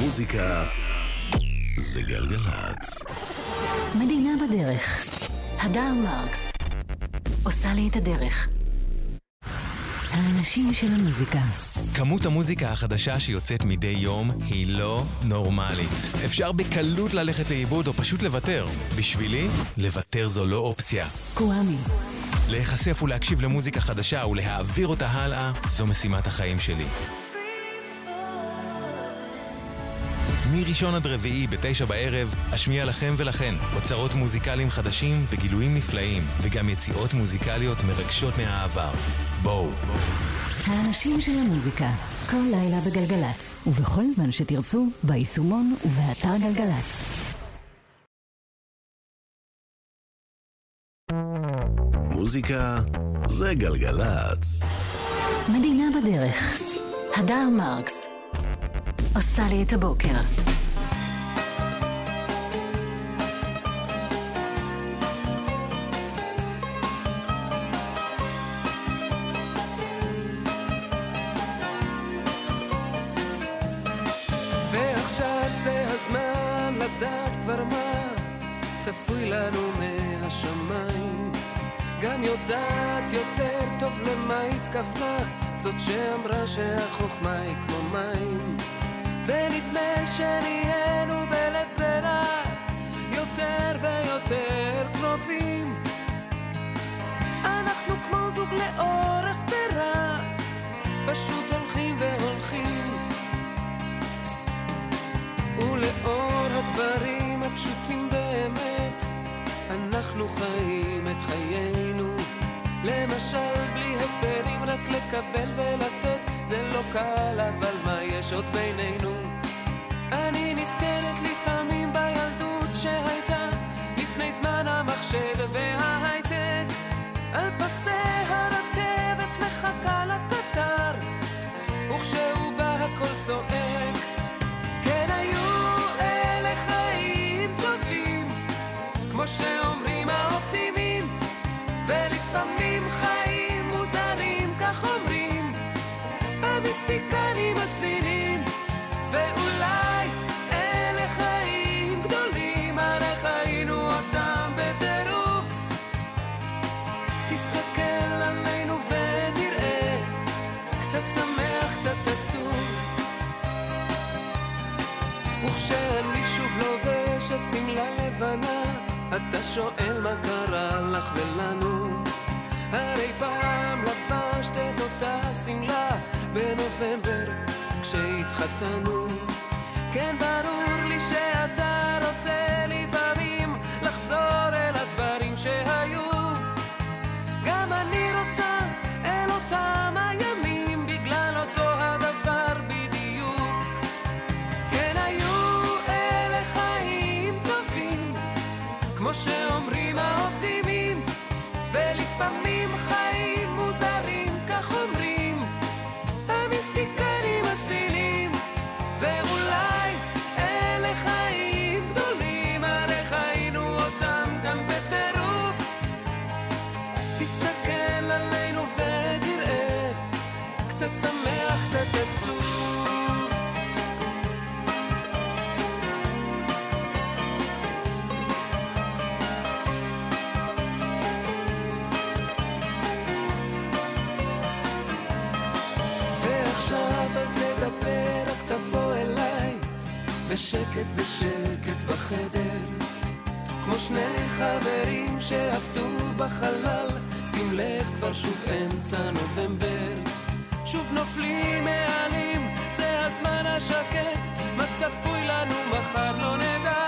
מוזיקה זה גלגלצ. מדינה בדרך. הדר מרקס. עושה לי את הדרך. האנשים של המוזיקה. כמות המוזיקה החדשה שיוצאת מדי יום היא לא נורמלית. אפשר בקלות ללכת לאיבוד או פשוט לוותר. בשבילי, לוותר זו לא אופציה. קוואמי. להיחשף ולהקשיב למוזיקה חדשה ולהעביר אותה הלאה, זו משימת החיים שלי. מראשון עד רביעי בתשע בערב, אשמיע לכם ולכן אוצרות מוזיקליים חדשים וגילויים נפלאים, וגם יציאות מוזיקליות מרגשות מהעבר. בואו. האנשים של המוזיקה. כל לילה בגלגלצ. ובכל זמן שתרצו, ביישומון ובאתר גלגלצ. מוזיקה זה גלגלצ. מדינה בדרך. הדר מרקס. עושה לי את הבוקר. ועכשיו זה הזמן לדעת כבר מה צפוי לנו מהשמיים גם יודעת יותר טוב למה התכוונה זאת שאמרה שהחוכמה היא כמו מים ונדמה שנהיינו בלית ברירה יותר ויותר קרובים. אנחנו כמו זוג לאורך שדרה פשוט הולכים והולכים. ולאור הדברים הפשוטים באמת אנחנו חיים את חיינו. למשל בלי הסברים רק לקבל ולתת. זה לא קל אבל מה יש עוד בינינו ולפעמים חיים בשקט בשקט בחדר. כמו שני חברים שעבדו בחלל שים לב כבר שוב אמצע נובמבר. שוב נופלים מעלים זה הזמן השקט מה צפוי לנו מחר לא נדע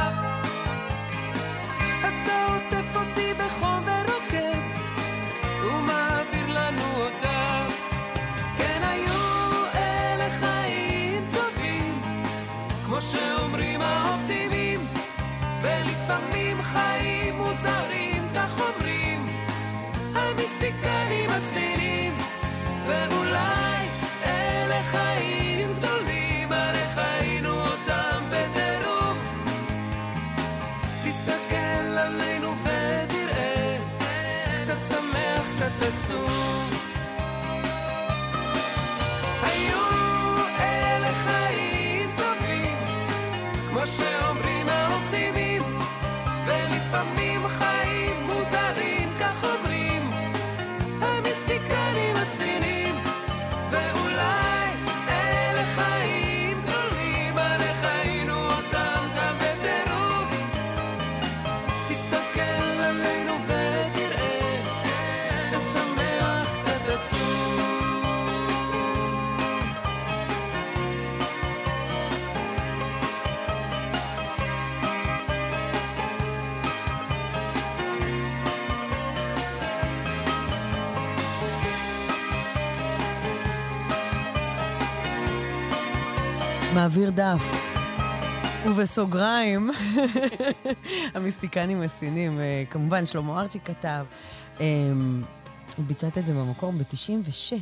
כמו שאומרים האופטימים, ולפעמים חיים מעביר דף. ובסוגריים, המיסטיקנים הסינים, אה, כמובן, שלמה ארצ'י כתב. אה, הוא ביצעת את זה במקור ב-96.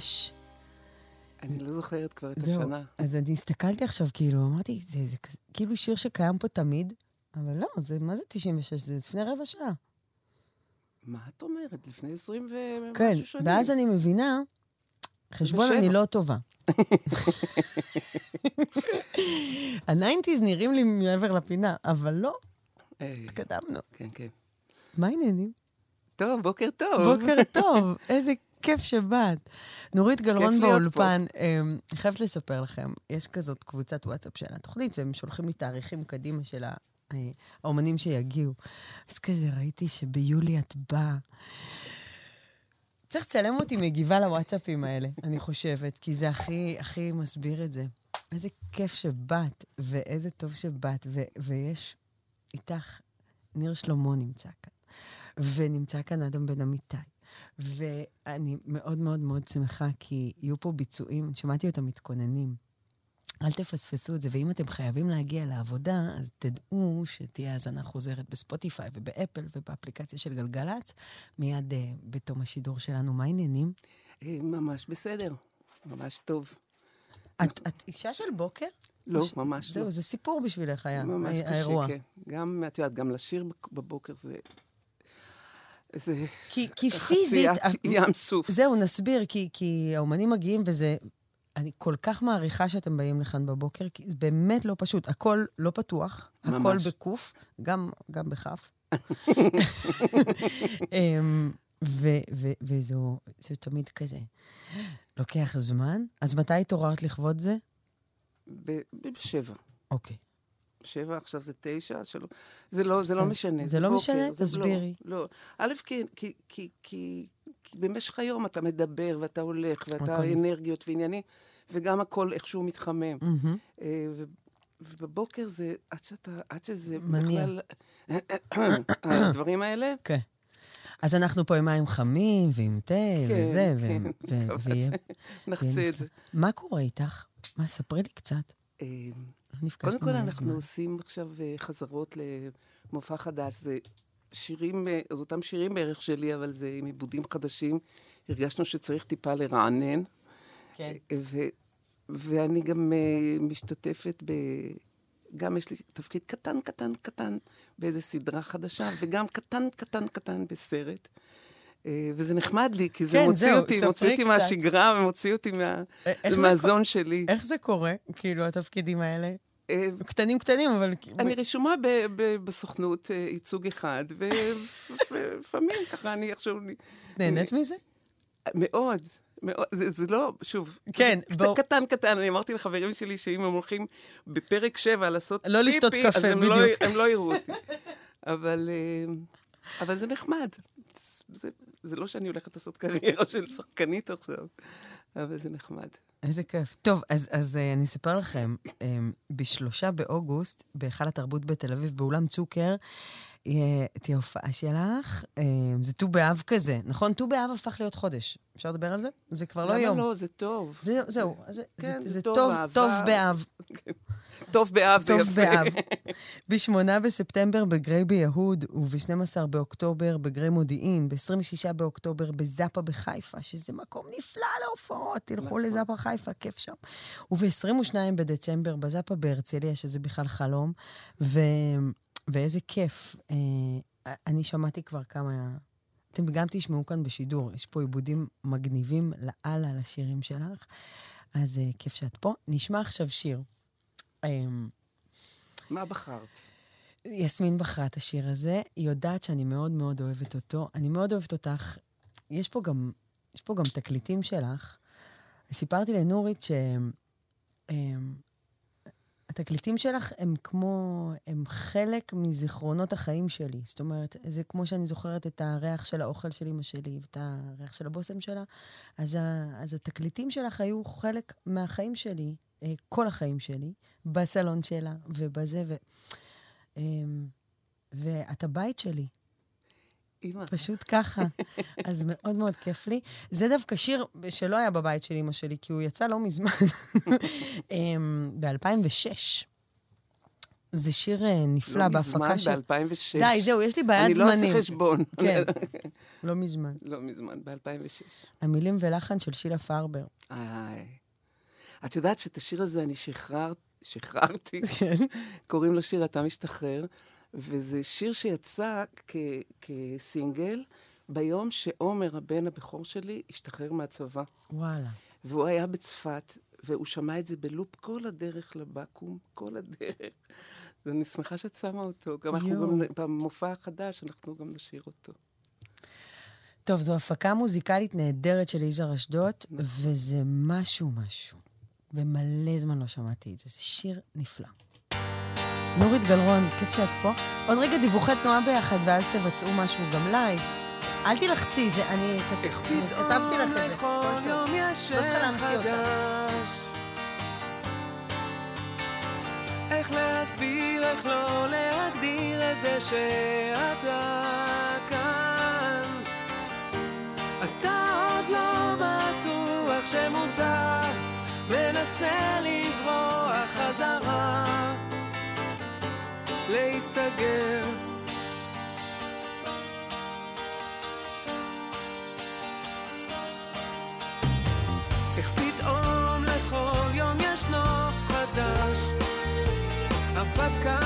אני לא זוכרת כבר את השנה. אז אני הסתכלתי עכשיו, כאילו, אמרתי, זה, זה כאילו שיר שקיים פה תמיד, אבל לא, זה, מה זה 96? זה לפני רבע שעה. מה את אומרת? לפני 20 ומשהו כן, שנים. ואז אני מבינה, חשבון. אני לא טובה. ה nineties נראים לי מעבר לפינה, אבל לא, התקדמנו. כן, כן. מה העניינים? טוב, בוקר טוב. בוקר טוב, איזה כיף שבאת. נורית גלרון באולפן, אמ, אני חייבת לספר לכם, יש כזאת קבוצת וואטסאפ של התוכנית, והם שולחים לי תאריכים קדימה של אה, האומנים שיגיעו. אז כזה ראיתי שביולי את באה. צריך לצלם אותי מגיבה לוואטסאפים האלה, אני חושבת, כי זה הכי, הכי מסביר את זה. איזה כיף שבאת, ואיזה טוב שבאת, ו- ויש איתך, ניר שלמה נמצא כאן, ונמצא כאן אדם בן אמיתי. ואני מאוד מאוד מאוד שמחה, כי יהיו פה ביצועים, שמעתי אותם מתכוננים. אל תפספסו את זה, ואם אתם חייבים להגיע לעבודה, אז תדעו שתהיה האזנה חוזרת בספוטיפיי ובאפל ובאפליקציה של גלגלצ, מיד uh, בתום השידור שלנו. מה העניינים? אה, ממש בסדר. ממש טוב. את, את אישה של בוקר? לא, ש- ממש לא. זהו, זה סיפור בשבילך היה, ממש ה- קשה, האירוע. כן. גם, את יודעת, גם לשיר בבוקר זה... זה כי, כי פיזית... חציית ים סוף. זהו, נסביר, כי, כי האומנים מגיעים וזה... אני כל כך מעריכה שאתם באים לכאן בבוקר, כי זה באמת לא פשוט. הכל לא פתוח, הכל ממש. בקוף, גם, גם בכף. אמ, ו- ו- וזו זה תמיד כזה. לוקח זמן. אז מתי התעוררת לכבוד זה? בשבע. אוקיי. שבע, עכשיו זה תשע, שלוש. זה לא, זה לא. משנה. זה לא משנה? זה תסבירי. לא, לא. א', כי, כי, כי, כי, במשך היום אתה מדבר ואתה הולך ואתה הכל. אנרגיות ועניינים, וגם הכל איכשהו מתחמם. אה, ו- ובבוקר זה, עד שאתה, עד שזה. בכלל... הדברים האלה, כן. אז אנחנו פה עם מים חמים ועם תה כן, וזה, ו- כן, ו- מקווה ויהיה... נחצה את זה. מה קורה איתך? מה, ספרי לי קצת. אה, קודם כל, אנחנו. עושים עכשיו אה, חזרות למופע חדש. זה שירים, אה, זה אותם שירים בערך שלי, אבל זה עם עיבודים חדשים. הרגשנו שצריך טיפה לרענן. כן. אה, ו- ואני גם אה, משתתפת ב... גם יש לי תפקיד קטן, קטן, קטן באיזה סדרה חדשה, וגם קטן, קטן, קטן בסרט. וזה נחמד לי, כי זה כן, מוציא זהו, אותי, מוציא אותי קצת. מהשגרה ומוציא אותי מה- מהזון שלי. איך זה קורה, כאילו, התפקידים האלה? אה, קטנים קטנים, אבל... אני רשומה בסוכנות אה, ייצוג אחד, ולפעמים ככה אני עכשיו... נהנית מזה? מאוד, מאוד. זה, זה לא, שוב, כן, זה בוא- קטן קטן, אני אמרתי לחברים שלי שאם הם הולכים בפרק 7 לעשות לא לשתות פיפי, קפה, אז הם לא. הם לא יראו אותי. אבל, אה, אבל זה נחמד. זה, זה לא שאני הולכת לעשות קריירה של שחקנית עכשיו, אבל זה נחמד. איזה כיף. טוב, אז, אז uh, אני אספר לכם, um, בשלושה באוגוסט, בהיכל התרבות בתל אביב, באולם צוקר, תהיה הופעה שלך. Um, זה ט"ו באב כזה, נכון? ט"ו באב הפך להיות חודש. אפשר לדבר על זה? זה כבר לא יום. למה לא? זה טוב. זה, זהו, זה, כן, זה, זה זה טוב, טוב. טוב באב. טוב באב זה טוב יפה. באב. ב-8 בספטמבר בגריי ביהוד, וב-12 באוקטובר בגריי מודיעין, ב-26 באוקטובר בזאפה בחיפה, שזה מקום נפלא להופעות, תלכו נכון. לזאפה חיפה, כיף שם. וב-22 בדצמבר בזאפה בהרצליה, שזה בכלל חלום, ו... ואיזה כיף. אה, אני שמעתי כבר כמה... אתם גם תשמעו כאן בשידור, יש פה עיבודים מגניבים לאללה לשירים שלך, אז אה, כיף שאת פה. נשמע עכשיו שיר. אמ, מה בחרת? יסמין בחרה את השיר הזה, היא יודעת שאני מאוד מאוד אוהבת אותו. אני מאוד אוהבת אותך. יש פה גם, יש פה גם תקליטים שלך. סיפרתי לנורית שהתקליטים שלך הם כמו, הם חלק מזיכרונות החיים שלי. זאת אומרת, זה כמו שאני זוכרת את הריח של האוכל של אמא שלי ואת הריח של הבושם שלה, אז, ה, אז התקליטים שלך היו חלק מהחיים שלי, אה, כל החיים שלי, בסלון שלה ובזה, ו... אמ, ואת הבית שלי. אימא. פשוט ככה. אז מאוד מאוד כיף לי. זה דווקא שיר שלא היה בבית של אימא שלי, כי הוא יצא לא מזמן, ב-2006. זה שיר אה, נפלא לא בהפקה מזמן, של... ב-2006. די, זהו, יש לי בעיית אני זמנים. לא עושה חשבון. כן, לא מזמן. לא מזמן, ב-2006. המילים ולחן של שילה פרבר. איי. את יודעת שאת השיר הזה אני שחרר, שחררתי, כן. קוראים לו שיר "אתה משתחרר", וזה שיר שיצא כ- כסינגל ביום שעומר, הבן הבכור שלי, השתחרר מהצבא. וואלה. והוא היה בצפת, והוא שמע את זה בלופ כל הדרך לבקו"ם, כל הדרך. אז אני שמחה שאת שמה אותו. גם אנחנו. גם, במופע החדש, אנחנו גם נשאיר אותו. טוב, זו הפקה מוזיקלית נהדרת של יזהר אשדוד, נכון. וזה משהו משהו. ומלא זמן לא שמעתי את זה. זה שיר נפלא. נורית גלרון, כיף שאת פה. עוד רגע דיווחי תנועה ביחד, ואז תבצעו משהו גם לייב. אל תלחצי, זה, אני איך אני כתבתי לך את זה. לכל הכל טוב. יום יש לא צריכה להמציא. חדש. איך להסביר, איך לא להגדיר את זה שאתה כאן. אתה עוד לא בטוח שמותר, מנסה לברוח חזרה, להסתגר. איך פתאום לכל יום יש נוף חדש. הרפתקה,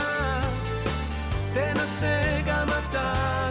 תנסה גם אתה,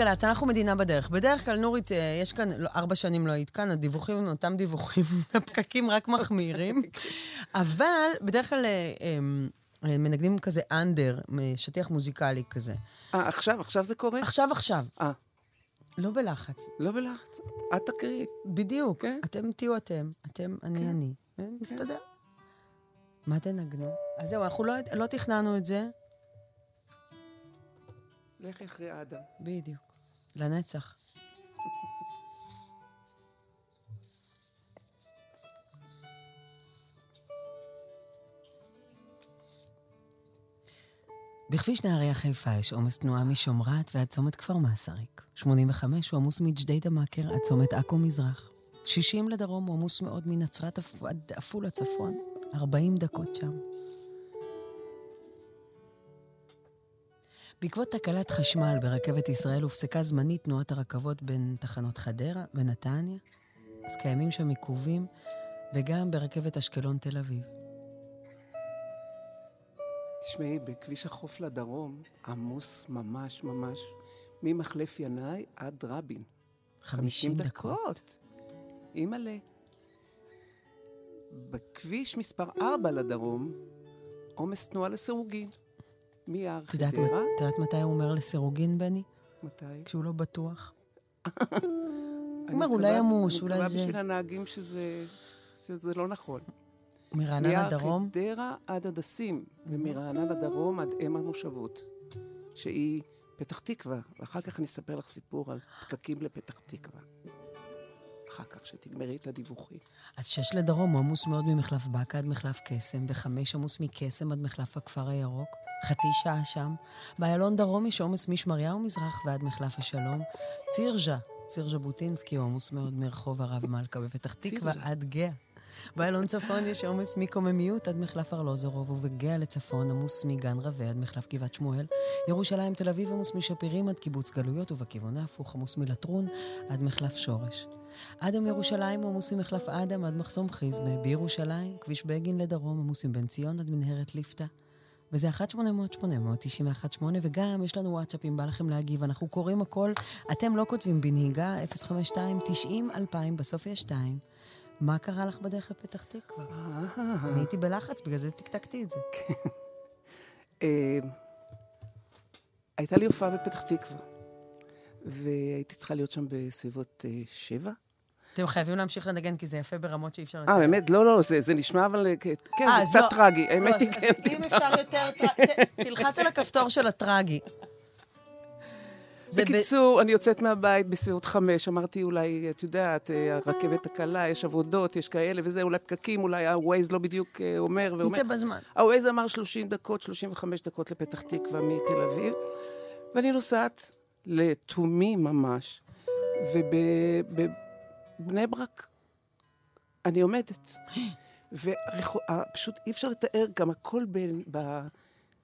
גלגלצ, אנחנו מדינה בדרך. בדרך כלל, נורית, אה, יש כאן, לא, ארבע שנים לא היית כאן, הדיווחים הם אותם דיווחים, הפקקים רק מחמירים. אבל בדרך כלל אה, הם, אה, מנגנים כזה אנדר, שטיח מוזיקלי כזה. אה, עכשיו, עכשיו זה קורה? עכשיו, עכשיו. אה, לא בלחץ. לא בלחץ. את תקריאי. בדיוק. כן. אתם תהיו אתם, אתם, אני כן. אני. אה, נסתדר. מה תנגנו? אז זהו, אנחנו לא, לא תכננו את זה. לכי אחרי אדם. בדיוק. לנצח. בכביש נהריה חיפה יש עומס תנועה משומרת ועד צומת כפר מסריק. 85 הוא עמוס מג'דיידה מכר עד צומת עכו מזרח. 60 לדרום הוא עמוס מאוד מנצרת עד עפולה צפון. 40 דקות שם. בעקבות תקלת חשמל ברכבת ישראל הופסקה זמנית תנועת הרכבות בין תחנות חדרה ונתניה, אז קיימים שם עיכובים, וגם ברכבת אשקלון תל אביב. תשמעי, בכביש החוף לדרום עמוס ממש ממש ממחלף ינאי עד רבין. 50 דקות. אימא'לה. בכביש מספר 4 לדרום, עומס תנועה לסירוגין. יודעת חדרה, את יודעת מתי הוא אומר לסירוגין, בני? מתי? כשהוא לא בטוח. אני אומר, אולי עמוס, אולי אני זה- מקווה בשביל הנהגים שזה, שזה לא נכון. מרעננה דרום, מחדרה עד הדסים, ומרעננה דרום עד אם המושבות, שהיא פתח תקווה, ואחר כך אני אספר לך סיפור על פקקים לפתח תקווה. אחר כך, שתגמרי את הדיווחים. אז שש לדרום עמוס מאוד ממחלף באקה עד מחלף קסם, וחמש עמוס מקסם עד מחלף הכפר הירוק, חצי שעה שם. באיילון דרום יש עומס משמריהו מזרח ועד מחלף השלום. צירז'ה, ציר ז'בוטינסקי עמוס מאוד מרחוב הרב מלכה בפתח תקווה. עד גאה. באיילון צפון יש עומס מקוממיות עד מחלף ארלוזורוב, ובגאה לצפון עמוס מגן רווה עד מחלף גבעת שמואל. ירושלים תל אביב עמוס משפירים עד קיבוץ גלויות, ובכיוון ההפוך עמוס מלטרון עד מחלף שורש. אדם ירושלים עמוס ממחלף אדם עד מחסום חיזמה. בירושלים, כביש בגין לדרום עמוס מבן ציון עד מנהרת ליפתא. וזה 1-800-891-8, וגם יש לנו וואטסאפ אם בא לכם להגיב. אנחנו קוראים הכל, אתם לא כותבים בנהיגה, 052-90-2000, בסוף יש 2. מה קרה לך בדרך לפתח תקווה? אני הייתי בלחץ, בגלל זה תקתקתי את זה. אה, הייתה לי הופעה בפתח תקווה, והייתי צריכה להיות שם בסביבות אה, שבע. אתם חייבים להמשיך לנגן, כי זה יפה ברמות שאי אפשר... אה, באמת? לא, לא, זה, זה נשמע אבל... אה, כן, אה, זה אז קצת לא. טרגי. האמת לא, היא, אז- כן. אם אפשר יותר... תלחץ על הכפתור של הטרגי. זה ב- בקיצור, אני יוצאת מהבית בסביבות חמש, אמרתי אולי, את יודעת, אה, הרכבת הקלה, יש עבודות, יש כאלה וזה, אולי פקקים, אולי ה-Waze לא בדיוק אה, אומר ואומר. נצא בזמן. ה-Waze אמר 30 דקות, 35 דקות לפתח תקווה מתל אביב, ואני נוסעת לתומי ממש, ובבני ברק אני עומדת. ופשוט אי אפשר לתאר גם הכל ב... ב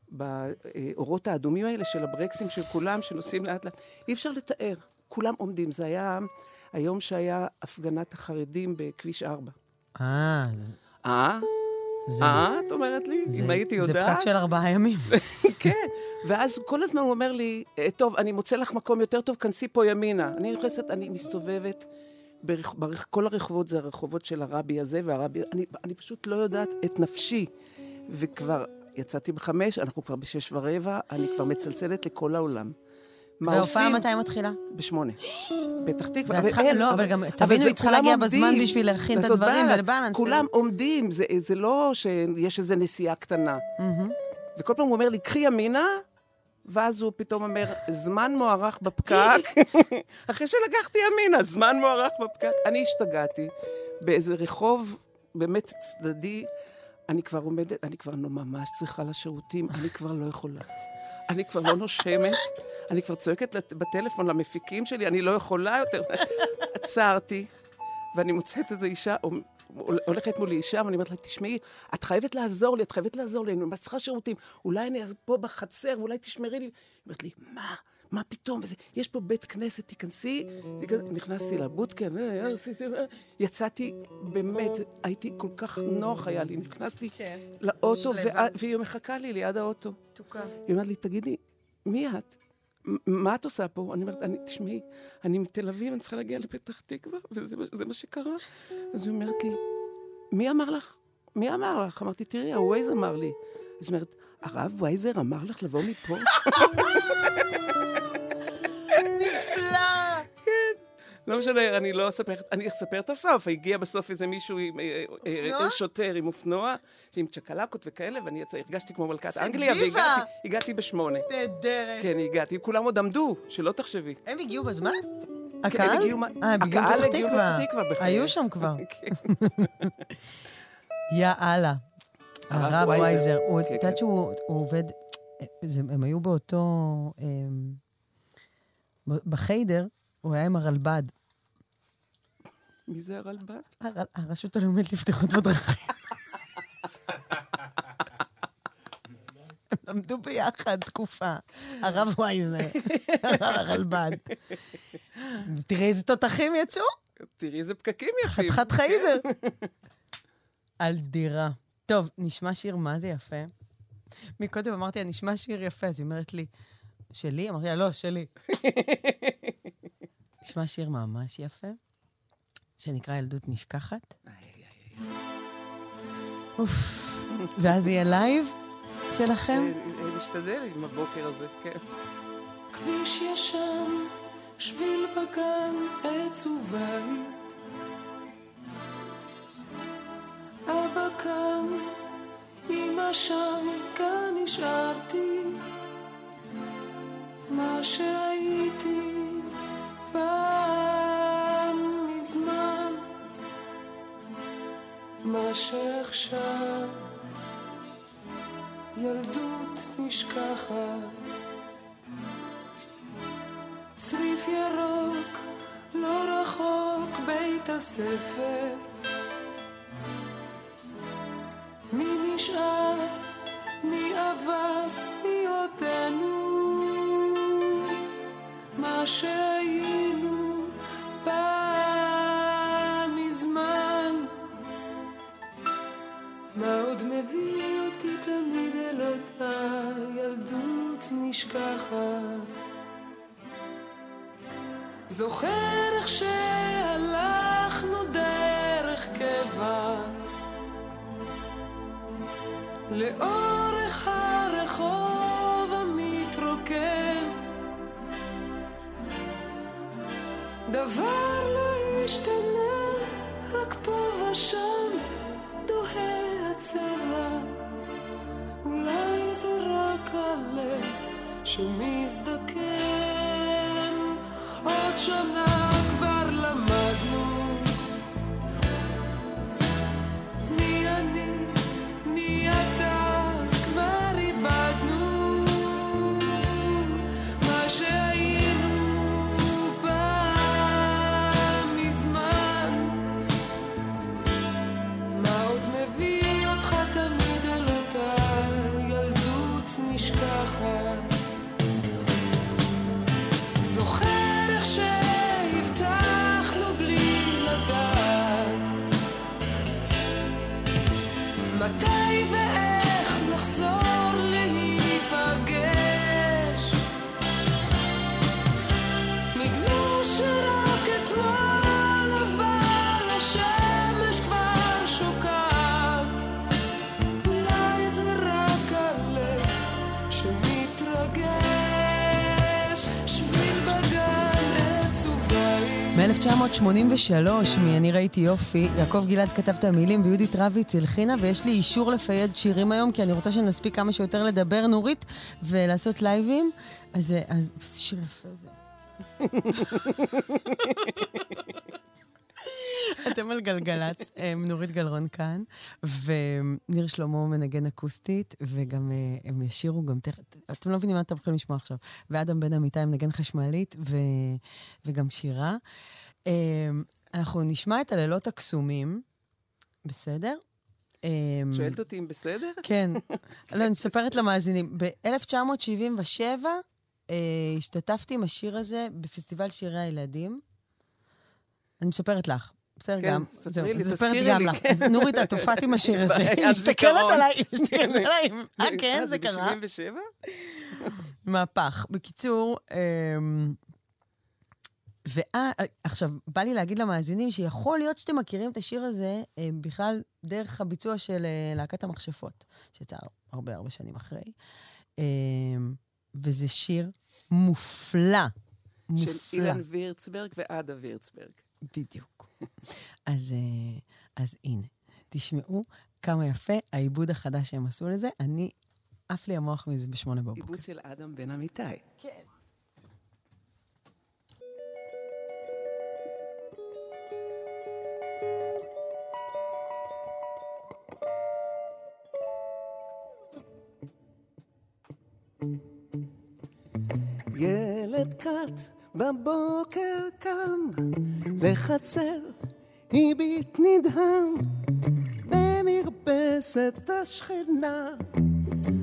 באורות האדומים האלה של הברקסים של כולם, שנוסעים לאט לאט. אי אפשר לתאר. כולם עומדים. זה היה היום שהיה הפגנת החרדים בכביש 4. אה, אה? זה... אה? את אומרת לי? זה- אם הייתי זה יודעת? פקק של ארבעה ימים. כן. ואז כל הזמן הוא אומר לי, "אה, טוב, אני מוצא לך מקום יותר טוב, כנסי פה ימינה. אני נכנסת, אני מסתובבת, ברח, ברח, כל הרחובות זה הרחובות של הרבי הזה והרבי... אני, אני פשוט לא יודעת את נפשי. וכבר יצאתי בחמש, אנחנו כבר בשש ורבע, אני כבר מצלצלת לכל העולם. מה וההופעה עושים? מתי מתחילה? בשמונה. פתח תקווה. ואת צריכה- לא, אבל גם, תבינו, היא צריכה להגיע בזמן בשביל להכין את הדברים בלנס. ולבלנס. כולם עומדים, זה, לא שיש איזו נסיעה קטנה. וכל פעם הוא אומר לי, קחי ימינה, ואז הוא פתאום אומר, זמן מוערך בפקק. אחרי שלקחתי ימינה, זמן מוערך בפקק. אני השתגעתי באיזה רחוב באמת צדדי. אני כבר עומדת, אני כבר לא ממש צריכה לשירותים, אני כבר לא יכולה. אני כבר לא נושמת, אני כבר צועקת בטלפון למפיקים שלי, אני לא יכולה יותר. עצרתי, ואני מוצאת איזו אישה, הולכת מולי אישה, ואני אומרת לה, תשמעי, את חייבת לעזור לי, את חייבת לעזור לי, אני ממש צריכה שירותים. אולי אני פה בחצר, ואולי תשמרי לי. היא אומרת לי, מה? מה פתאום? וזה, יש פה בית כנסת, תיכנסי. תיכנס- נכנסתי לבודקה, אה, יצאתי, באמת, הייתי כל כך נוח היה לי. נכנסתי כן. לאוטו, והיא מחכה לי ליד האוטו. היא אומרת לי, תגידי, מי את? מה את עושה פה? אני אומרת, אני, תשמעי, אני מתל אביב, אני צריכה להגיע לפתח תקווה, וזה מה- זה מה שקרה. אז היא אומרת לי, מי אמר לך? מי אמר לך? אמרתי, תראי, הווייז אמר לי. אז היא אומרת, הרב וייזר אמר לך לבוא מפה? נפלא! לא משנה, אני לא אספר, אני אספר את הסוף. הגיע בסוף איזה מישהו עם אה, אה, אופנוע? שוטר עם אופנוע, עם צ'קלקות וכאלה, ואני הרגשתי כמו מלכת אנגליה. והגעתי הגעתי בשמונה. נהדרת. כן, הגעתי, כולם עוד עמדו, שלא תחשבי. הם הגיעו בזמן? כן, הקהל? הם הגיעו מה- אה, הם הגיעו הקהל הגיעו תקווה. לפתח תקווה. היו שם כבר. כן. יא אללה. הרב וייזר. הוא- את כן, יודעת כן. שהוא הוא עובד... הם היו באותו... אמ, בחיידר, הוא היה עם הרלב"ד. מי זה הרלב"ד? הר- הרשות הלאומית לבטיחות בדרכים. הם למדו ביחד תקופה. הרב וייזנר, הרלב"ד. תראי איזה תותחים יצאו. תראי איזה פקקים יפים. חתיכת חיידר. על דירה. טוב, נשמע שיר מה זה יפה. מקודם אמרתי לה, נשמע שיר יפה, אז היא אומרת לי, שלי? אמרתי לה, לא, שלי. נשמע שיר ממש יפה, שנקרא ילדות נשכחת. אוף. ואז יהיה live שלכם? אה, נשתדל עם הבוקר הזה, כן. כביש ישן, שביל בגן, עץ ובית. אבא כאן, אמא שם, כאן נשארתי. מה שהייתי פעם מה שעכשיו ילדות נשכחת. צריף ירוק, לא רחוק בית הספר. מי נשאר, מי עבר, מי עודנו, מה שהיינו נשכחת? זוכר איך שהלכנו דרך קבע לאורך הרחוב המתרוקן דבר שמזדקן עוד שנה מ-1983, מ"אני ראיתי יופי", יעקב גלעד כתב את המילים ויהודית רביץ הלחינה, ויש לי אישור לפייד שירים היום, כי אני רוצה שנספיק כמה שיותר לדבר, נורית, ולעשות לייבים. אז זה שיר יפה זה. אתם על גלגלצ, נורית גלרון כאן, וניר שלמה מנגן אקוסטית, וגם אה, הם ישירו גם תכף, אתם לא מבינים מה אתם יכולים לשמוע עכשיו. ואדם בן אמיתי מנגן חשמלית, ו, וגם שירה. אמ, אנחנו נשמע את הלילות הקסומים, בסדר? אמ, שואלת אותי אם בסדר? כן. לא, אני מספרת למאזינים. ב-1977 אה, השתתפתי עם השיר הזה בפסטיבל שירי הילדים. אני מספרת לך. בסדר, כן, גם. ספרי זהו, לי, תזכירי לי, לך. כן. אז נורית, את הופעת עם השיר הזה. היא מסתכלת. עליי, היא מסתכלת עליי. אה, כן, זה קרה. ב-77? מהפך. בקיצור, אמ, ועכשיו, בא לי להגיד למאזינים שיכול להיות שאתם מכירים את השיר הזה אה, בכלל דרך הביצוע של אה, להקת המכשפות, שיצא הרבה הרבה שנים אחרי. אמ, וזה שיר מופלא. מופלא. של אילן וירצברג ועדה וירצברג. בדיוק. אז, אה, אז הנה, תשמעו כמה יפה העיבוד החדש שהם עשו לזה. אני, עף לי המוח מזה בשמונה בבוקר. עיבוד של אדם בן אמיתי. כן. ילד קט בבוקר קם לחצר, הביט נדהם במרפסת השכנה,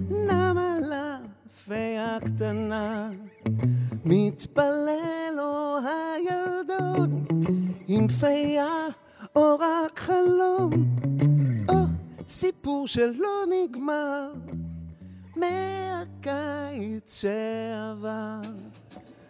נם עליו פיה קטנה, מתפלל או הילדון, עם פיה או רק חלום, או סיפור שלא נגמר, מהקיץ שעבר.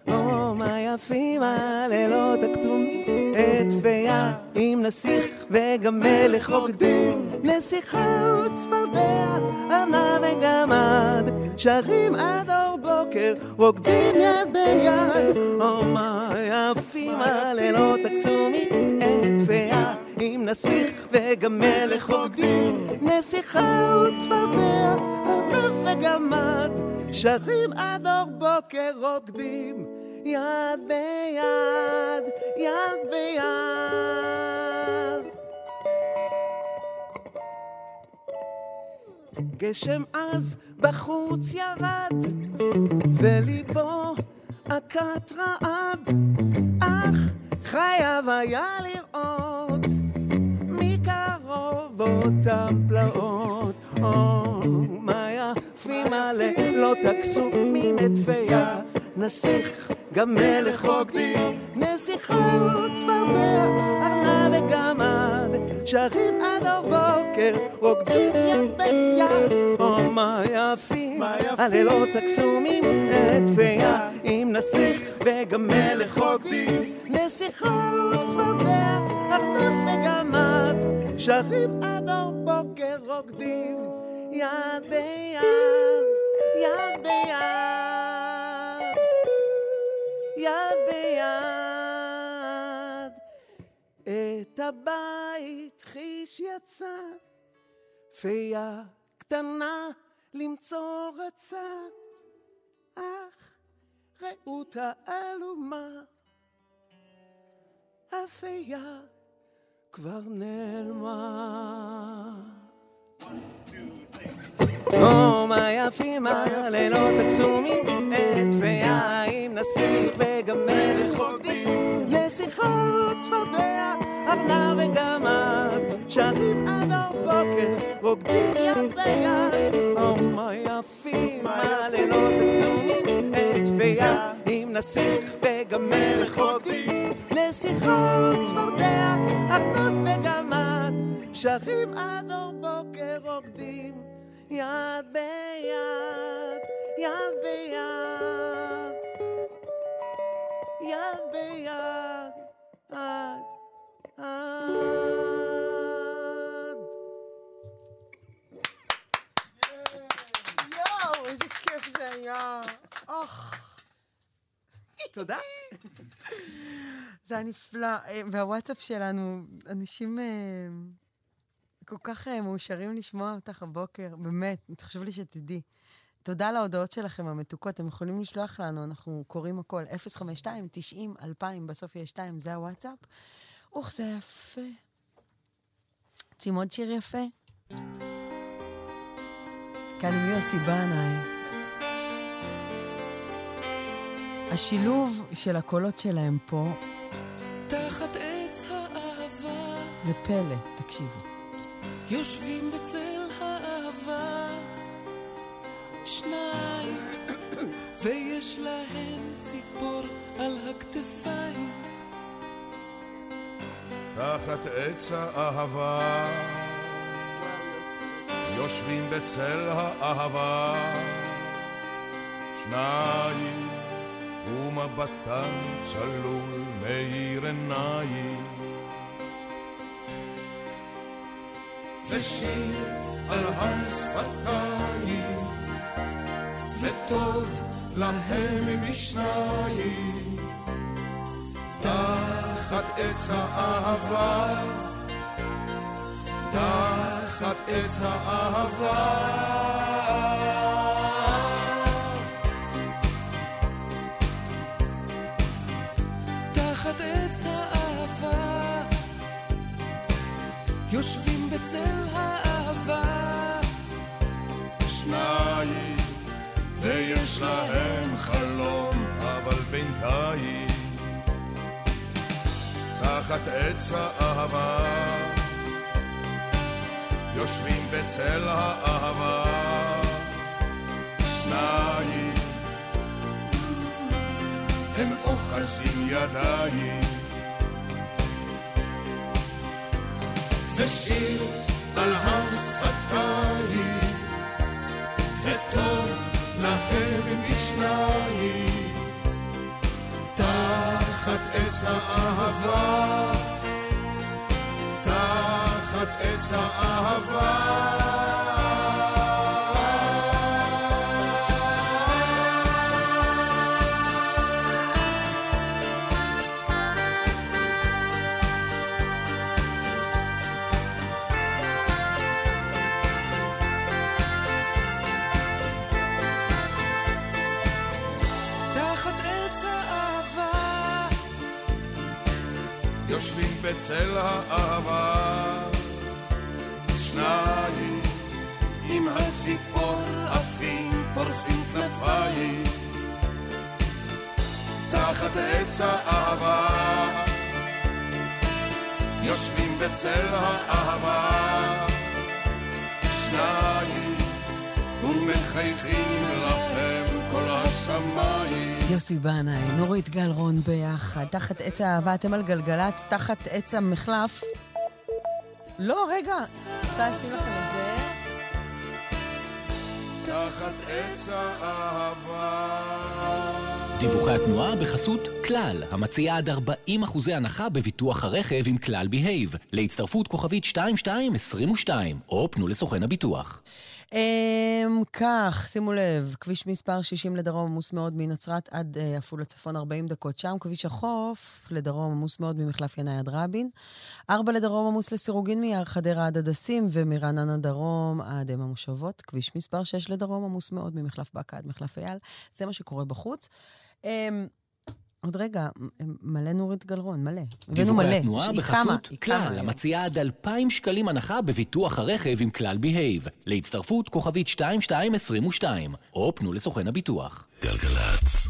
או מה יפים הלילות הכתומים, את פיה עם נסיך וגם מלך רוקדים, נסיכה וצפרדע, ענה וגמד, שרים עד אור בוקר, רוקדים יד ביד. או מה יפים הלילות הקסומים, את פיה עם נסיך וגם מלך רוקדים, נסיכה וצפרדע, ערב וגמד, שרים עד אור בוקר רוקדים, יד ביד, יד ביד. גשם אז בחוץ ירד, וליבו הכת רעד, אך חייב היה לראות מקרוב אותם פלאות. או, מה יפים הלילות הקסומים את פיה, נסיך גם מלך רוקדים, נסיכה וצפרדע, ענה וגמד, שרים עד אור בוקר, רוקדים יד ביד. או, מה יפים הלילות הקסומים את פיה, עם נסיך וגם מלך רוקדים, נסיכה וצפרדע, ארנב וגמד, שרים עד אור בוקר רוקדים, יד ביד, יד ביד, יד ביד. את הבית חיש יצא, פיה קטנה למצוא רצה, אך רעות האלומה, הפיה כבר נעלמה. או מה יפים הלילות הקסומים, פיה עם נסיך וגם מלך רוקדים, נסיכה וצפרדע, ארנב וגמד, שרים עד אור בוקר, רוקדים יד ביד. או מה יפים הלילות הקסומים, נסיך וגם מלך רוקדים, נסיכה וצפרדע, ארנב וגמד, שרים עד אור בוקר רוקדים, יד ביד, יד ביד, יד ביד, עד. תודה. זה היה נפלא. אה, והוואטסאפ שלנו, אנשים אה, כל כך אה, מאושרים לשמוע אותך הבוקר, באמת, חשוב לי שתדעי. תודה על ההודעות שלכם המתוקות, אתם יכולים לשלוח לנו, אנחנו קוראים הכל, 052 90 2000 בסוף יש 2, זה הוואטסאפ. אוח, זה יפה. רוצים עוד שיר יפה? כאן עם יוסי בנאי. השילוב של הקולות שלהם פה תחת עץ האהבה, זה פלא, תקשיבו. יושבים בצל האהבה, שניים, ויש להם ציפור על הכתפיים. תחת עץ האהבה, יושבים בצל האהבה, שניים, ומבטם צלול מאיר עיניים. ושיר על השפתיים, וטוב להם משניים. תחת עץ האהבה, תחת עץ האהבה. תחת עץ האהבה, יושבים בצל האהבה, שניים, ויש להם חלום, אבל בינתיים, תחת עץ האהבה, יושבים בצל האהבה, אוחזים ידיים. ושיר על השפתיים, וטוב להם בשניים, תחת עץ האהבה, תחת עץ האהבה. בצל האהבה, שניים עם הציפור עפים פורסים כנפיים, תחת עץ האהבה, יושבים בצל האהבה, שניים ומחייכים. יוסי בנאי, נורית גלרון ביחד, תחת עץ האהבה, אתם על גלגלצ, תחת עץ המחלף. לא, רגע, רוצה לשים לכם את זה? תחת עץ האהבה. דיווחי התנועה בחסות כלל, המציעה עד 40 אחוזי הנחה בביטוח הרכב עם כלל בהייב. להצטרפות כוכבית 2222, או פנו לסוכן הביטוח. אמ, כך, שימו לב, כביש מספר 60 לדרום עמוס מאוד מנצרת עד אה, עפולה צפון 40 דקות שם, כביש החוף לדרום עמוס מאוד ממחלף ינאי עד רבין, 4 לדרום עמוס לסירוגין מיער חדרה עד הדסים ומרעננה דרום עד אם המושבות, כביש מספר 6 לדרום עמוס מאוד ממחלף באקה עד מחלף אייל, זה מה שקורה בחוץ. עוד רגע, מלא נורית גלרון, מלא. הבאנו דיווחי מלא. התנועה היא בחסות כלל. המציעה עד 2,000 שקלים הנחה בביטוח הרכב עם כלל בהייב. להצטרפות כוכבית 2222, או פנו לסוכן הביטוח. גלגלצ.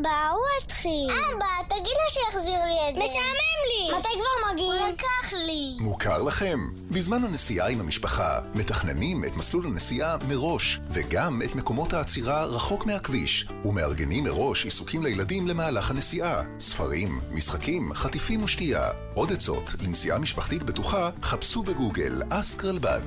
אבא, הוא התחיל. אבא, תגיד לו שיחזיר לי את זה. משעמם לי. מתי כבר מגיעים? הוא לקח לי. מוכר לכם? בזמן הנסיעה עם המשפחה, מתכננים את מסלול הנסיעה מראש, וגם את מקומות העצירה רחוק מהכביש, ומארגנים מראש עיסוקים לילדים למהלך הנסיעה. ספרים, משחקים, חטיפים ושתייה. עוד עצות לנסיעה משפחתית בטוחה, חפשו בגוגל אסק רלב"ד.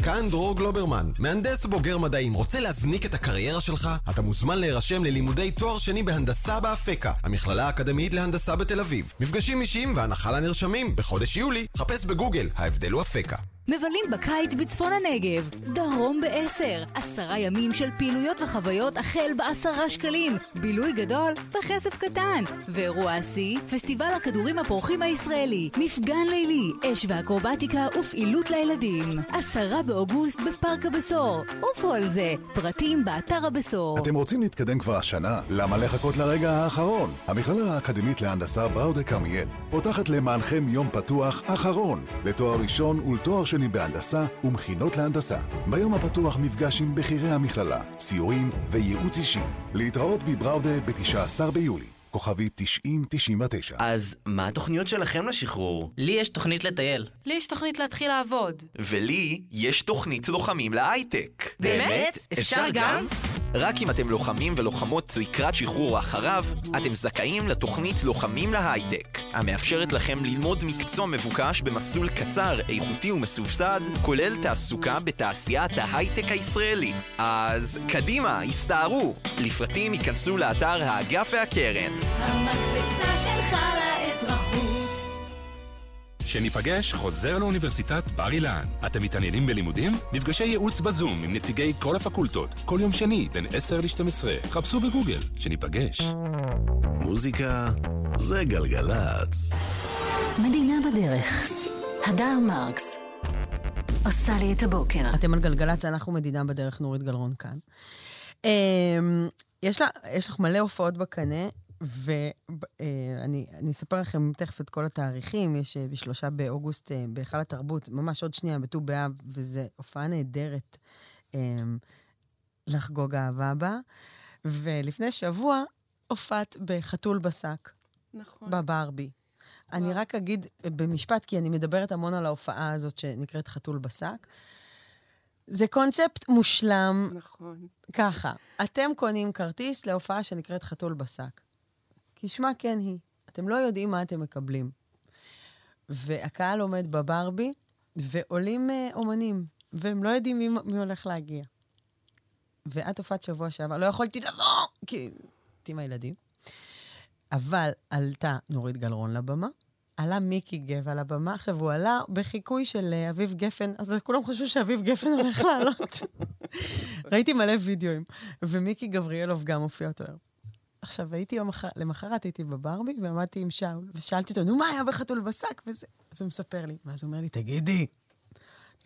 כאן דרור גלוברמן, מהנדס ובוגר מדעים. רוצה להזניק את הקריירה שלך? אתה מוזמן להירשם ללימודי תואר שני בהנדסה באפקה, המכללה האקדמית להנדסה בתל אביב. מפגשים אישיים והנחה לנרשמים בחודש יולי. חפש בגוגל, ההבדל הוא אפקה. מבלים בקיץ בצפון הנגב, דרום בעשר, עשרה ימים של פעילויות וחוויות החל בעשרה שקלים, בילוי גדול בכסף קטן, ואירוע השיא, פסטיבל הכדורים הפורחים הישראלי, מפגן לילי, אש ואקרובטיקה ופעילות לילדים, עשרה באוגוסט בפארק הבשור, עופו על זה, פרטים באתר הבשור. אתם רוצים להתקדם כבר השנה? למה לחכות לרגע האחרון? המכללה האקדמית להנדסה בראודה כרמיאל פותחת למענכם יום פתוח אחרון לתואר ראשון ולתואר שני בהנדסה ומכינות להנדסה. ביום הפתוח מפגש עם בכירי המכללה, סיורים וייעוץ אישי. להתראות בבראודה ב-19 ביולי. כוכבי 9099. אז מה התוכניות שלכם לשחרור? לי יש תוכנית לטייל. לי יש תוכנית להתחיל לעבוד. ולי יש תוכנית לוחמים להייטק. באמת? אפשר גם? רק אם אתם לוחמים ולוחמות לקראת שחרור או אחריו, אתם זכאים לתוכנית לוחמים להייטק, המאפשרת לכם ללמוד מקצוע מבוקש במסלול קצר, איכותי ומסובסד, כולל תעסוקה בתעשיית ההייטק הישראלי. אז קדימה, הסתערו! לפרטים ייכנסו לאתר האגף והקרן. המקפצה שלך לאזרחות שניפגש חוזר לאוניברסיטת בר אילן. אתם מתעניינים בלימודים? מפגשי ייעוץ בזום עם נציגי כל הפקולטות. כל יום שני, בין 10 ל-12. חפשו בגוגל. שניפגש. מוזיקה זה גלגלצ. מדינה בדרך. הדר מרקס. עושה לי את הבוקר. אתם על גלגלצ, אנחנו מדינה בדרך, נורית גלרון כאן. אמ, יש לה- יש לך מלא הופעות בקנה, ואני אני אספר לכם תכף את כל התאריכים. יש אה, בשלושה באוגוסט אה, בהיכל התרבות, ממש עוד שנייה, בט"ו באב, וזו הופעה נהדרת אמ, לחגוג אהבה בה. ולפני שבוע הופעת בחתול בשק. נכון. בברבי. אני רק אגיד במשפט, כי אני מדברת המון על ההופעה הזאת שנקראת חתול בשק. זה קונספט מושלם. נכון. ככה, אתם קונים כרטיס להופעה שנקראת חתול בשק. כשמה כן היא. אתם לא יודעים מה אתם מקבלים. והקהל עומד בברבי, ועולים אה, אומנים, והם לא יודעים מי, מי הולך להגיע. ואת הופעת שבוע שעבר, לא יכולתי לבוא, כי הייתי עם הילדים. אבל עלתה נורית גלרון לבמה, עלה מיקי גבע לבמה, עכשיו הוא עלה בחיקוי של אה, אביב גפן, אז כולם חשבו שאביב גפן הולך לעלות. ראיתי מלא וידאוים, ומיקי גבריאלוב גם הופיע אותו היום. עכשיו, הייתי יום אחר, למחרת הייתי בברבי, ועמדתי עם שאול, ושאלתי אותו, נו, מה היה בחתול בשק? וזה. אז הוא מספר לי, ואז הוא אומר לי, תגידי,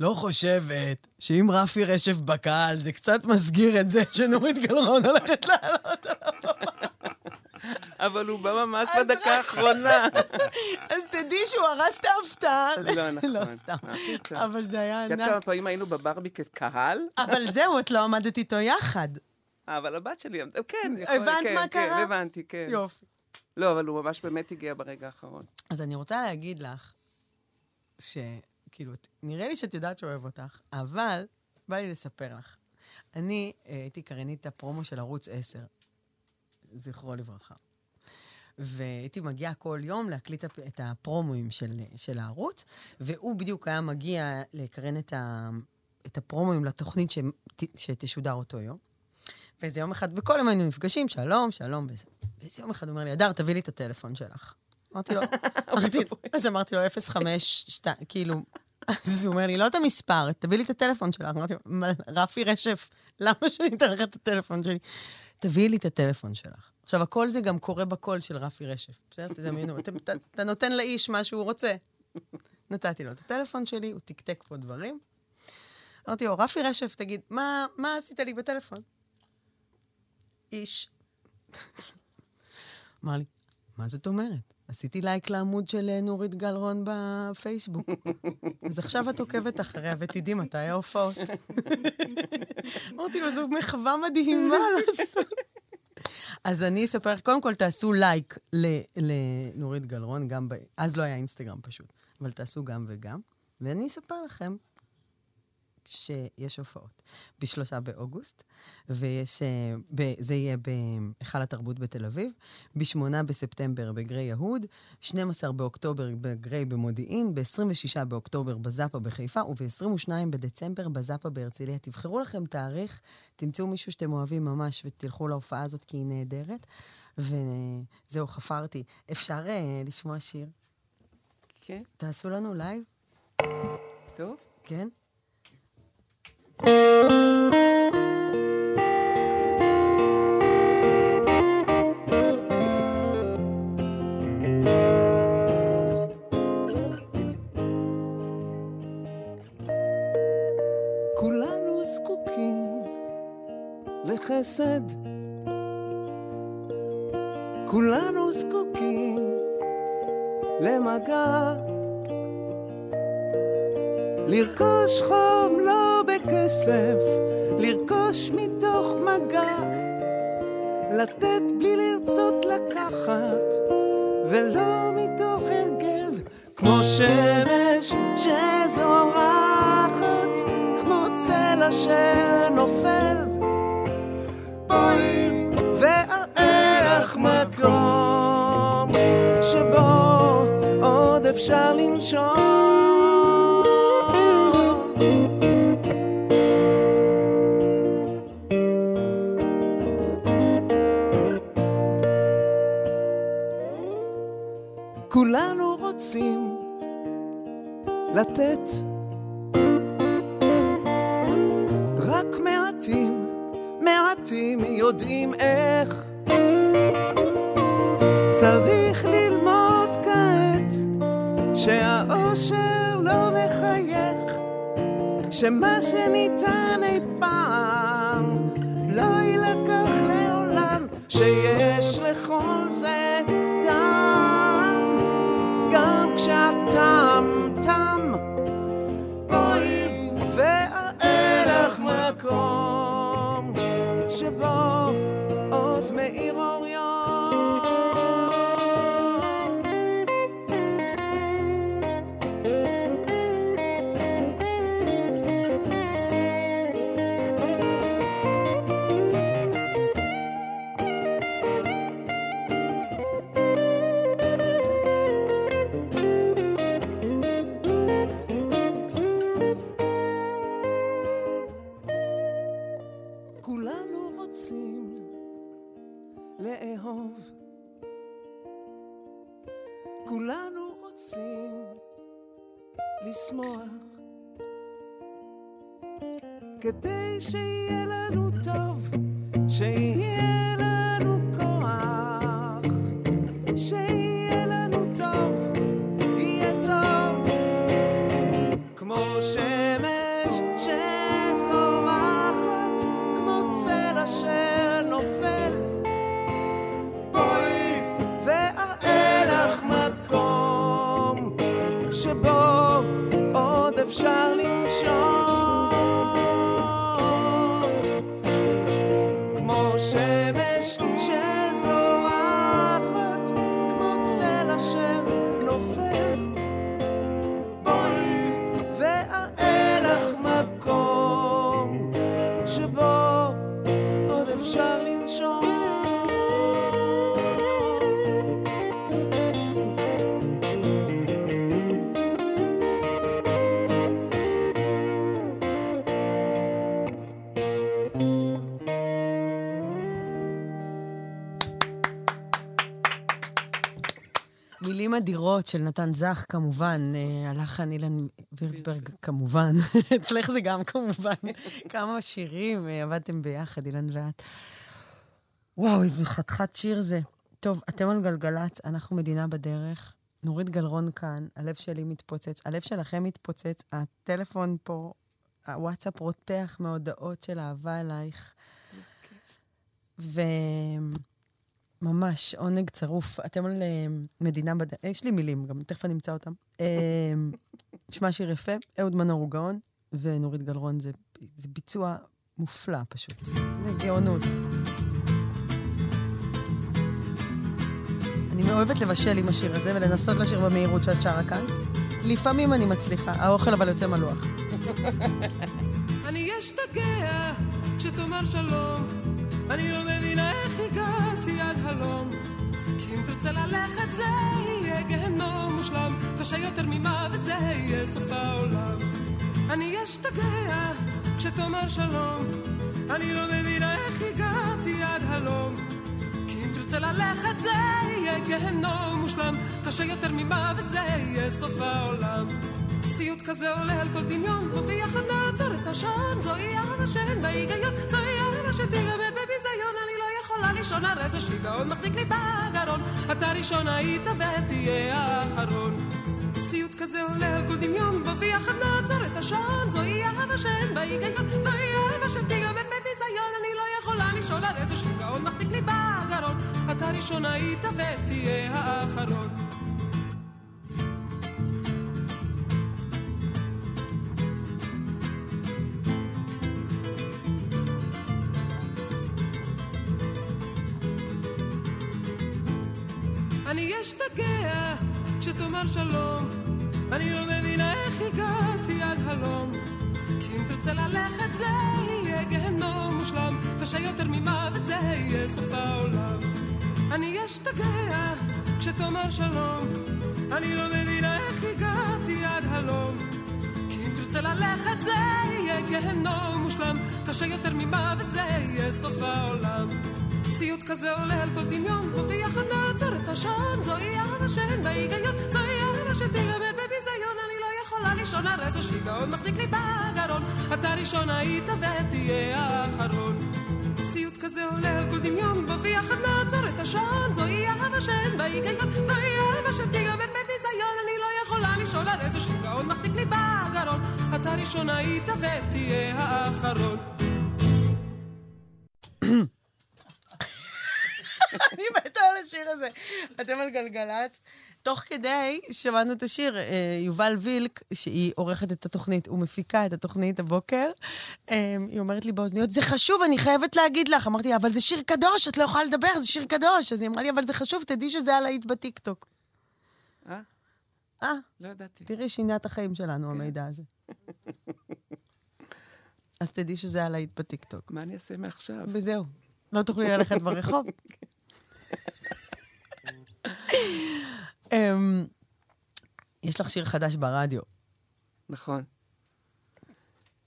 לא חושבת שאם רפי רשף בקהל, זה קצת מסגיר את זה שנורית גלרון הולכת לעלות על הבמה. אבל הוא בא ממש בדקה האחרונה. אז תדעי שהוא הרס את ההפתעה. לא, נכון. לא, סתם. אבל זה היה את יודעת ענק. כמה פעמים היינו בברבי כקהל? אבל זהו, את לא עמדת איתו יחד. אה, אבל הבת שלי, עמדה- כן, יכול- הבנת כן, מה כן, קרה? הבנתי, כן. יופי. לא, אבל הוא ממש באמת הגיע ברגע האחרון. אז אני רוצה להגיד לך, שכאילו, נראה לי שאת יודעת שהוא אוהב אותך, אבל בא לי לספר לך. אני אה, הייתי קרנית הפרומו של ערוץ 10, זכרו לברכה. והייתי מגיעה כל יום להקליט את הפרומואים של, של הערוץ, והוא בדיוק היה מגיע לקרן את, ה, את הפרומואים לתוכנית ש, שתשודר אותו יום. ואיזה יום אחד, וכל יום היינו נפגשים, שלום, שלום, וזה. ואיזה יום אחד הוא אומר לי, הדר, תביא לי את הטלפון שלך. אמרתי לו, אמרתי, אז אמרתי לו, 052, כאילו, אז הוא אומר לי, לא את המספר, תביא לי את הטלפון שלך. אמרתי לו, "מה, רפי רשף, למה שאני אתן לך את הטלפון שלי? תביאי לי את הטלפון שלך. עכשיו, הכל זה גם קורה בקול של רפי רשף. בסדר? תדמיינו, אתה- נותן לאיש מה שהוא רוצה. נתתי לו את הטלפון שלי, הוא תקתק פה דברים. אמרתי לו, רפי רשף, תגיד, מה, מה עשית לי בטלפון? איש. אמר לי, מה זאת אומרת? עשיתי לייק לעמוד של אה, נורית גלרון בפייסבוק. אז עכשיו את עוקבת אחריה ותדעי מתי ההופעות. אמרתי לו, זו מחווה מדהימה לעשות. אז אני אספר קודם כל תעשו לייק לנורית גלרון, גם ב... אז לא היה אינסטגרם פשוט, אבל תעשו גם וגם, ואני אספר לכם שיש הופעות בשלושה באוגוסט, ויש... אה, ב- זה יהיה בהיכל התרבות בתל אביב, בשמונה בספטמבר בגרי יהוד, 12 באוקטובר בגריי במודיעין, ב-26 באוקטובר בזאפה בחיפה, וב-22 בדצמבר בזאפה בהרצליה. תבחרו לכם תאריך, תמצאו מישהו שאתם אוהבים ממש ותלכו להופעה הזאת כי היא נהדרת. וזהו, חפרתי. אפשר אה, לשמוע שיר? כן. תעשו לנו live? טוב. כן? לחסד. כולנו זקוקים למגע. לרכוש חום לא בכסף, לרכוש מתוך מגע. לתת בלי לרצות לקחת, ולא מתוך הרגל, כמו שמש שזורחת, כמו צל אשר נופל. אפשר לנשום. כולנו רוצים לתת רק מעטים, מעטים יודעים איך שמה שניתן אי פעם לא יילקח לעולם שיש לכל זה לשמוח. כדי שיהיה לנו טוב, שיהיה לנו כוח, שיהיה עוד אפשר לנשום. אדירות של נתן זך, כמובן, אה, הלחן אילן וירצברג, כמובן. אצלך זה גם כמובן. כמה שירים אה, עבדתם ביחד, אילן ואת. וואו, איזה חתיכת שיר זה. טוב, אתם על גלגלצ, אנחנו מדינה בדרך. נורית גלרון כאן, הלב שלי מתפוצץ, הלב שלכם מתפוצץ, הטלפון פה, הוואטסאפ רותח מהודעות של אהבה אלייך. וממש, עונג צרוף. אתם על אה, מדינה בדרך, יש לי מילים, גם תכף אני אמצא אותם. אה, נשמע שיר יפה, אהוד מנור הוא גאון, ונורית גלרון זה, זה ביצוע מופלא פשוט. זה גאונות. אני אוהבת לבשל עם השיר הזה ולנסות לשיר במהירות שאת שרה כאן. לפעמים אני מצליחה, האוכל אבל יוצא מלוח. אני אשתגע כשתאמר שלום, אני לא מבינה איך הגעתי עד הלום. כי אם תרצה ללכת זה יהיה גיהנום מושלם, קשה יותר ממוות זה יהיה סוף העולם. אני אשתגע כשתאמר שלום, אני לא מבינה איך הגעתי עד הלום. כי אם תרצה ללכת זה יהיה גיהנום מושלם, קשה יותר ממוות זה יהיה סוף העולם. סיוט כזה עולה על כל דמיון, וביחד נעצור את השעון, זוהי אהבה שאין בה היגיון, זוהי אהבה שתיגמר בביזיון, אני לא יכולה לישון, הרי זה שיגעון מחזיק לי בגרון, אתה ראשון היית ותהיה האחרון. סיוט כזה עולה על כל דמיון, וביחד נעצור את השעון, זוהי אהבה שאין בה היגיון, זוהי אהבה שתיגמר בביזיון, אני לא יכולה לישון, הרי זה שיגעון מחזיק לי בגרון, אתה ראשון היית ותהיה האחרון. אשתגע כשתאמר שלום, אני לא מבינה איך הגעתי עד הלום. כי אם תרצה ללכת זה יהיה גיהנום מושלם, קשה יותר ממוות זה יהיה סוף העולם. אני אשתגע כשתאמר שלום, אני לא מבינה איך הגעתי עד הלום. כי אם תרצה ללכת זה יהיה גיהנום מושלם, קשה יותר ממוות זה יהיה סוף העולם. סיוט כזה עולה על כל דמיון, וביחד נעצור את השעון, זוהי אהבה שאין בה היגיון, זוהי אהבה שתיגמר בביזיון, אני לא יכולה לישון, הרי זה שיגעון מחזיק לי בגרון, אתה ראשון היית ותהיה האחרון. סיוט כזה עולה על כל דמיון, וביחד נעצור את השעון, זוהי אהבה שאין בה היגיון, זוהי אהבה שתיגמר בביזיון, אני לא יכולה לישון, הרי זה שיגעון מחזיק לי בגרון, אתה ראשון היית ותהיה האחרון. אני מתה על השיר הזה. אתם על גלגלצ. תוך כדי שמענו את השיר, אה, יובל וילק, שהיא עורכת את התוכנית ומפיקה את התוכנית הבוקר, אה, היא אומרת לי באוזניות, זה חשוב, אני חייבת להגיד לך. אמרתי, אבל זה שיר קדוש, את לא יכולה לדבר, זה שיר קדוש. אז היא אמרה לי, אבל זה חשוב, תדעי שזה הלהיט בטיקטוק. אה? אה, לא ידעתי. תראי, שינה את החיים שלנו, המידע הזה. אז תדעי שזה הלהיט בטיקטוק. מה אני אעשה מעכשיו? וזהו. לא תוכלי ללכת ברחוב. אמ, יש לך שיר חדש ברדיו. נכון.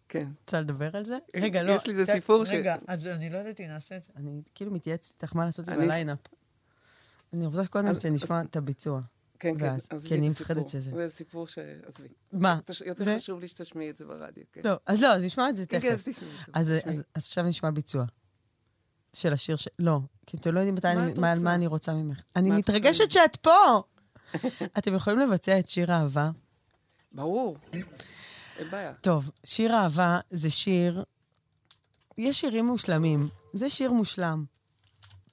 כן. רוצה לדבר על זה? רגע, לא. יש לי איזה כן, סיפור ש- רגע, אז אני לא יודעת אם נעשה את זה. אני כאילו מתייעצת איתך מה לעשות עם אני- הליינאפ. אני רוצה קודם שנשמע את הביצוע. כן, כן, עזבי כי אני את הסיפור. מפחדת שזה. זה סיפור ש... עזבי. מה? יותר? חשוב לי שתשמיעי את זה ברדיו, כן. טוב, אז לא, אז נשמע את זה כן, תכף. כן, אותו, אז, תשמעי. אז עכשיו נשמע ביצוע. של השיר ש... לא, כי אתם לא יודעים מתי אני, מה? מה אני רוצה ממך. אני מתרגשת שאת פה! אתם יכולים לבצע את שיר האהבה? ברור. אין בעיה. טוב, שיר אהבה זה שיר... יש שירים מושלמים. זה שיר מושלם.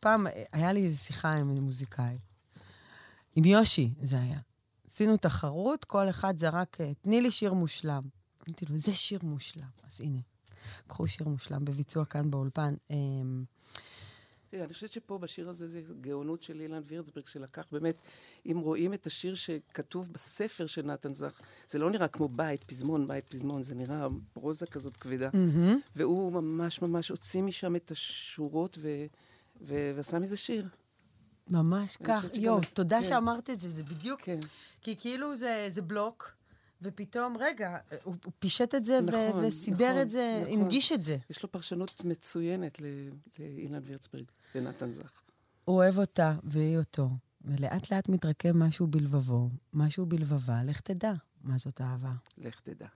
פעם היה לי איזו שיחה עם מוזיקאי. עם יושי זה היה. עשינו תחרות, כל אחד זרק, תני לי שיר מושלם. אמרתי לו, זה שיר מושלם. אז הנה, קחו שיר מושלם בביצוע כאן באולפן. אמ, תראה, אני חושבת שפה בשיר הזה זה גאונות של אילן וירצברג, שלקח באמת, אם רואים את השיר שכתוב בספר של נתן זך, זה לא נראה כמו בית, פזמון, בית, פזמון, זה נראה פרוזה כזאת כבדה. מהמם. והוא ממש ממש הוציא משם את השורות ו... ו... ועשה מזה שיר. ממש כך. יואו, תודה כן. שאמרת את זה, זה בדיוק... כן. כי כאילו זה, זה בלוק, ופתאום, רגע, הוא, הוא פישט את זה ו- נכון, וסידר נכון, את זה, נכון. הנגיש את זה. יש לו פרשנות מצוינת. לאילן וירצברג, לנתן זך. הוא אוהב אותה והיא אותו, ולאט לאט מתרקם משהו בלבבו, משהו בלבבה, לך תדע מה זאת אהבה. לך תדע.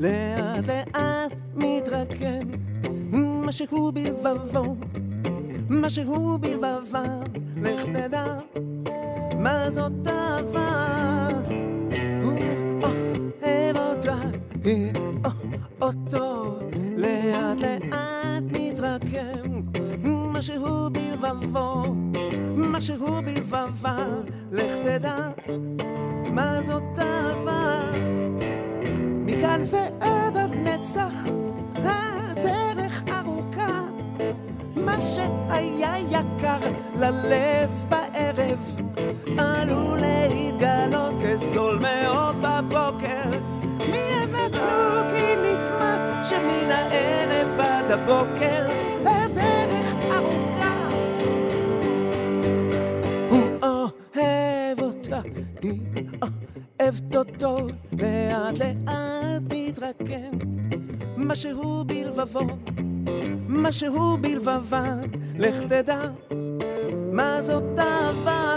לאט לאט מתרקם משהו בלבבו, משהו בלבבה, לך תדע מה זאת אהבה. הוא אוהב אותה, היא אותו, לאט לאט מתרקם משהו בלבבו, משהו בלבבה, לך תדע מה זאת אהבה. מכאן ועד הנצח, הדרך ארוכה, מה שהיה יקר ללב בערב, עלול להתגלות כזול מאוד בבוקר. מי אנחנו כי נטמע שמן הערב עד הבוקר, אוהבת אותו, לאט לאט מתרקם. משהו בלבבו, משהו בלבבה, לך תדע מה זאת אהבה.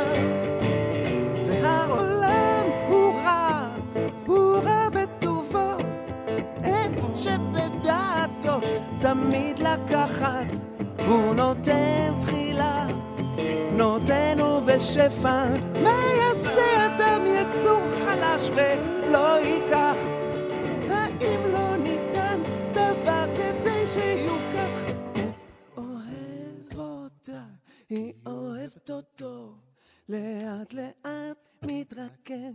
והעולם הוא רע, הוא רע בטובו, אין שבדעתו תמיד לקחת, הוא נותן תחילה, נותן ובשפע, מה יעשה אדם יצור חלש ולא ייקח? האם לא ניתן דבר כדי שיוכח? הוא אוהב אותה, היא אוהבת אותו, לאט לאט מתרקם,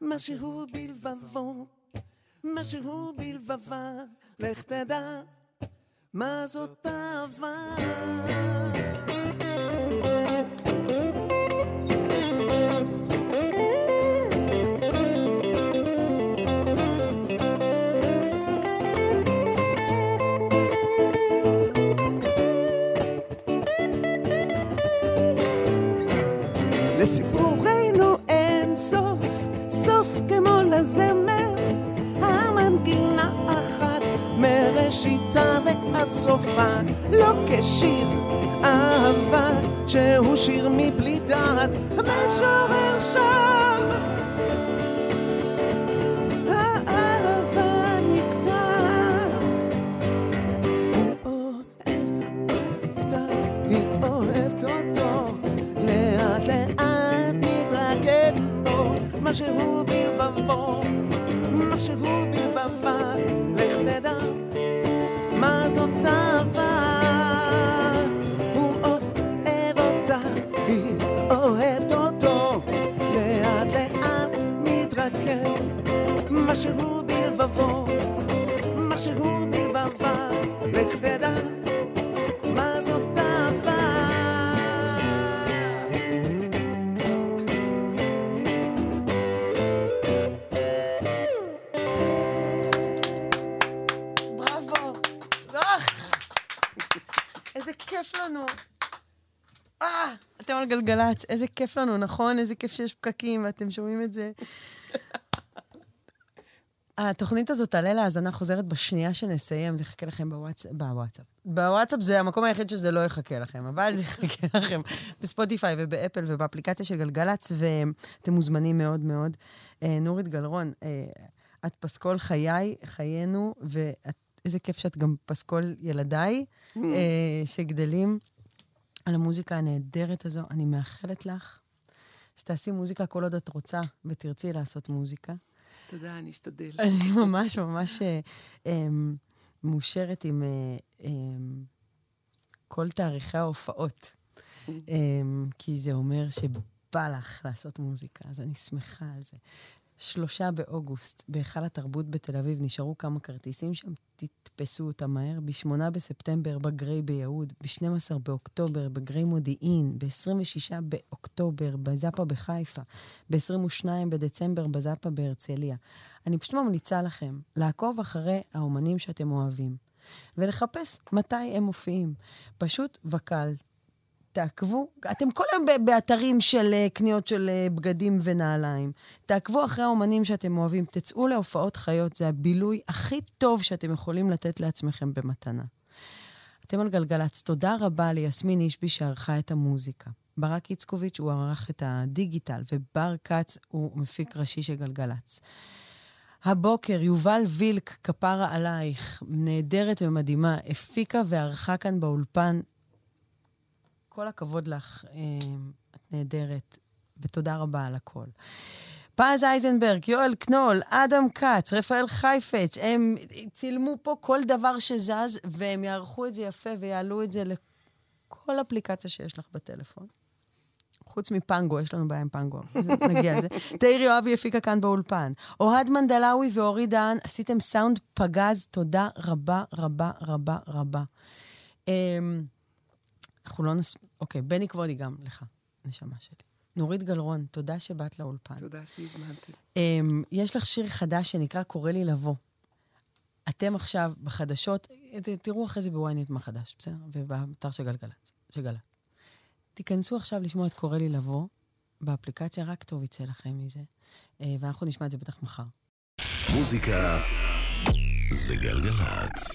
משהו בלבבו, משהו בלבבה, לך תדע מה זאת אהבה. סוף, סוף כמו לזמר, המנגינה אחת מראשיתה ועד סופה, לא כשיר אהבה, שהוא שיר מבלי דעת, המשורר שם. משהו בלבבו, משהו בלבבה, לך תדע מה זאת אהבה. לנו. אה, אתם גלגלצ, איזה כיף לנו, נכון? איזה כיף שיש פקקים, ואתם שומעים את זה. התוכנית הזאת תעלה להאזנה חוזרת בשנייה שנסיים, זה יחכה לכם בוואטסאפ. בוואטסאפ. בוואטסאפ זה המקום היחיד שזה לא יחכה לכם, אבל זה יחכה לכם בספוטיפיי ובאפל ובאפליקציה של גלגלצ, ואתם מוזמנים מאוד מאוד. אה, נורית גלרון, אה, את פסקול חיי, חיינו, ואיזה כיף שאת גם פסקול ילדיי, Mm. אה, שגדלים על המוזיקה הנהדרת הזו. אני מאחלת לך שתעשי מוזיקה כל עוד את רוצה ותרצי לעשות מוזיקה. תודה, אני אשתדל. אני ממש ממש אה, אה, מאושרת עם אה, אה, כל תאריכי ההופעות, אה, כי זה אומר שבא לך לעשות מוזיקה, אז אני שמחה על זה. שלושה באוגוסט, בהיכל התרבות בתל אביב, נשארו כמה כרטיסים שם, תתפסו אותם מהר. ב-8 בספטמבר בגריי ביהוד, ב-12 באוקטובר בגריי מודיעין, ב-26 באוקטובר בזאפה בחיפה, ב-22 בדצמבר בזאפה בהרצליה. אני פשוט ממליצה לכם לעקוב אחרי האומנים שאתם אוהבים, ולחפש מתי הם מופיעים. פשוט וקל. תעקבו, אתם כל היום באתרים של uh, קניות של uh, בגדים ונעליים. תעקבו אחרי האומנים שאתם אוהבים, תצאו להופעות חיות, זה הבילוי הכי טוב שאתם יכולים לתת לעצמכם במתנה. אתם על גלגלצ, תודה רבה ליסמין אישבי שערכה את המוזיקה. ברק איצקוביץ' הוא ערך את הדיגיטל, ובר כץ הוא מפיק ראשי של גלגלצ. הבוקר, יובל וילק, כפרה עלייך, נהדרת ומדהימה, הפיקה וערכה כאן באולפן כל הכבוד לך, אה, את נהדרת, ותודה רבה על הכל. פז אייזנברג, יואל קנול, אדם כץ, רפאל חיפץ, הם צילמו פה כל דבר שזז, והם יערכו את זה יפה ויעלו את זה לכל אפליקציה שיש לך בטלפון. חוץ מפנגו, יש לנו בעיה עם פנגו, נגיע לזה. תאיר יואבי הפיקה כאן באולפן. אוהד מנדלאוי ואורי דהן, עשיתם סאונד פגז, תודה רבה רבה רבה רבה. אמ, אנחנו לא נס... אוקיי, בני כבודי גם לך, נשמה שלי. נורית גלרון, תודה שבאת לאולפן. תודה שהזמנתם. Um, יש לך שיר חדש שנקרא קורא לי לבוא. אתם עכשיו בחדשות, תראו אחרי זה בוויינט מה חדש, בסדר? ובאתר של גלגלצ, של גל"צ. תיכנסו עכשיו לשמוע את קורא לי לבוא, באפליקציה, רק טוב יצא לכם מזה, uh, ואנחנו נשמע את זה בטח מחר. מוזיקה זה גלגלצ.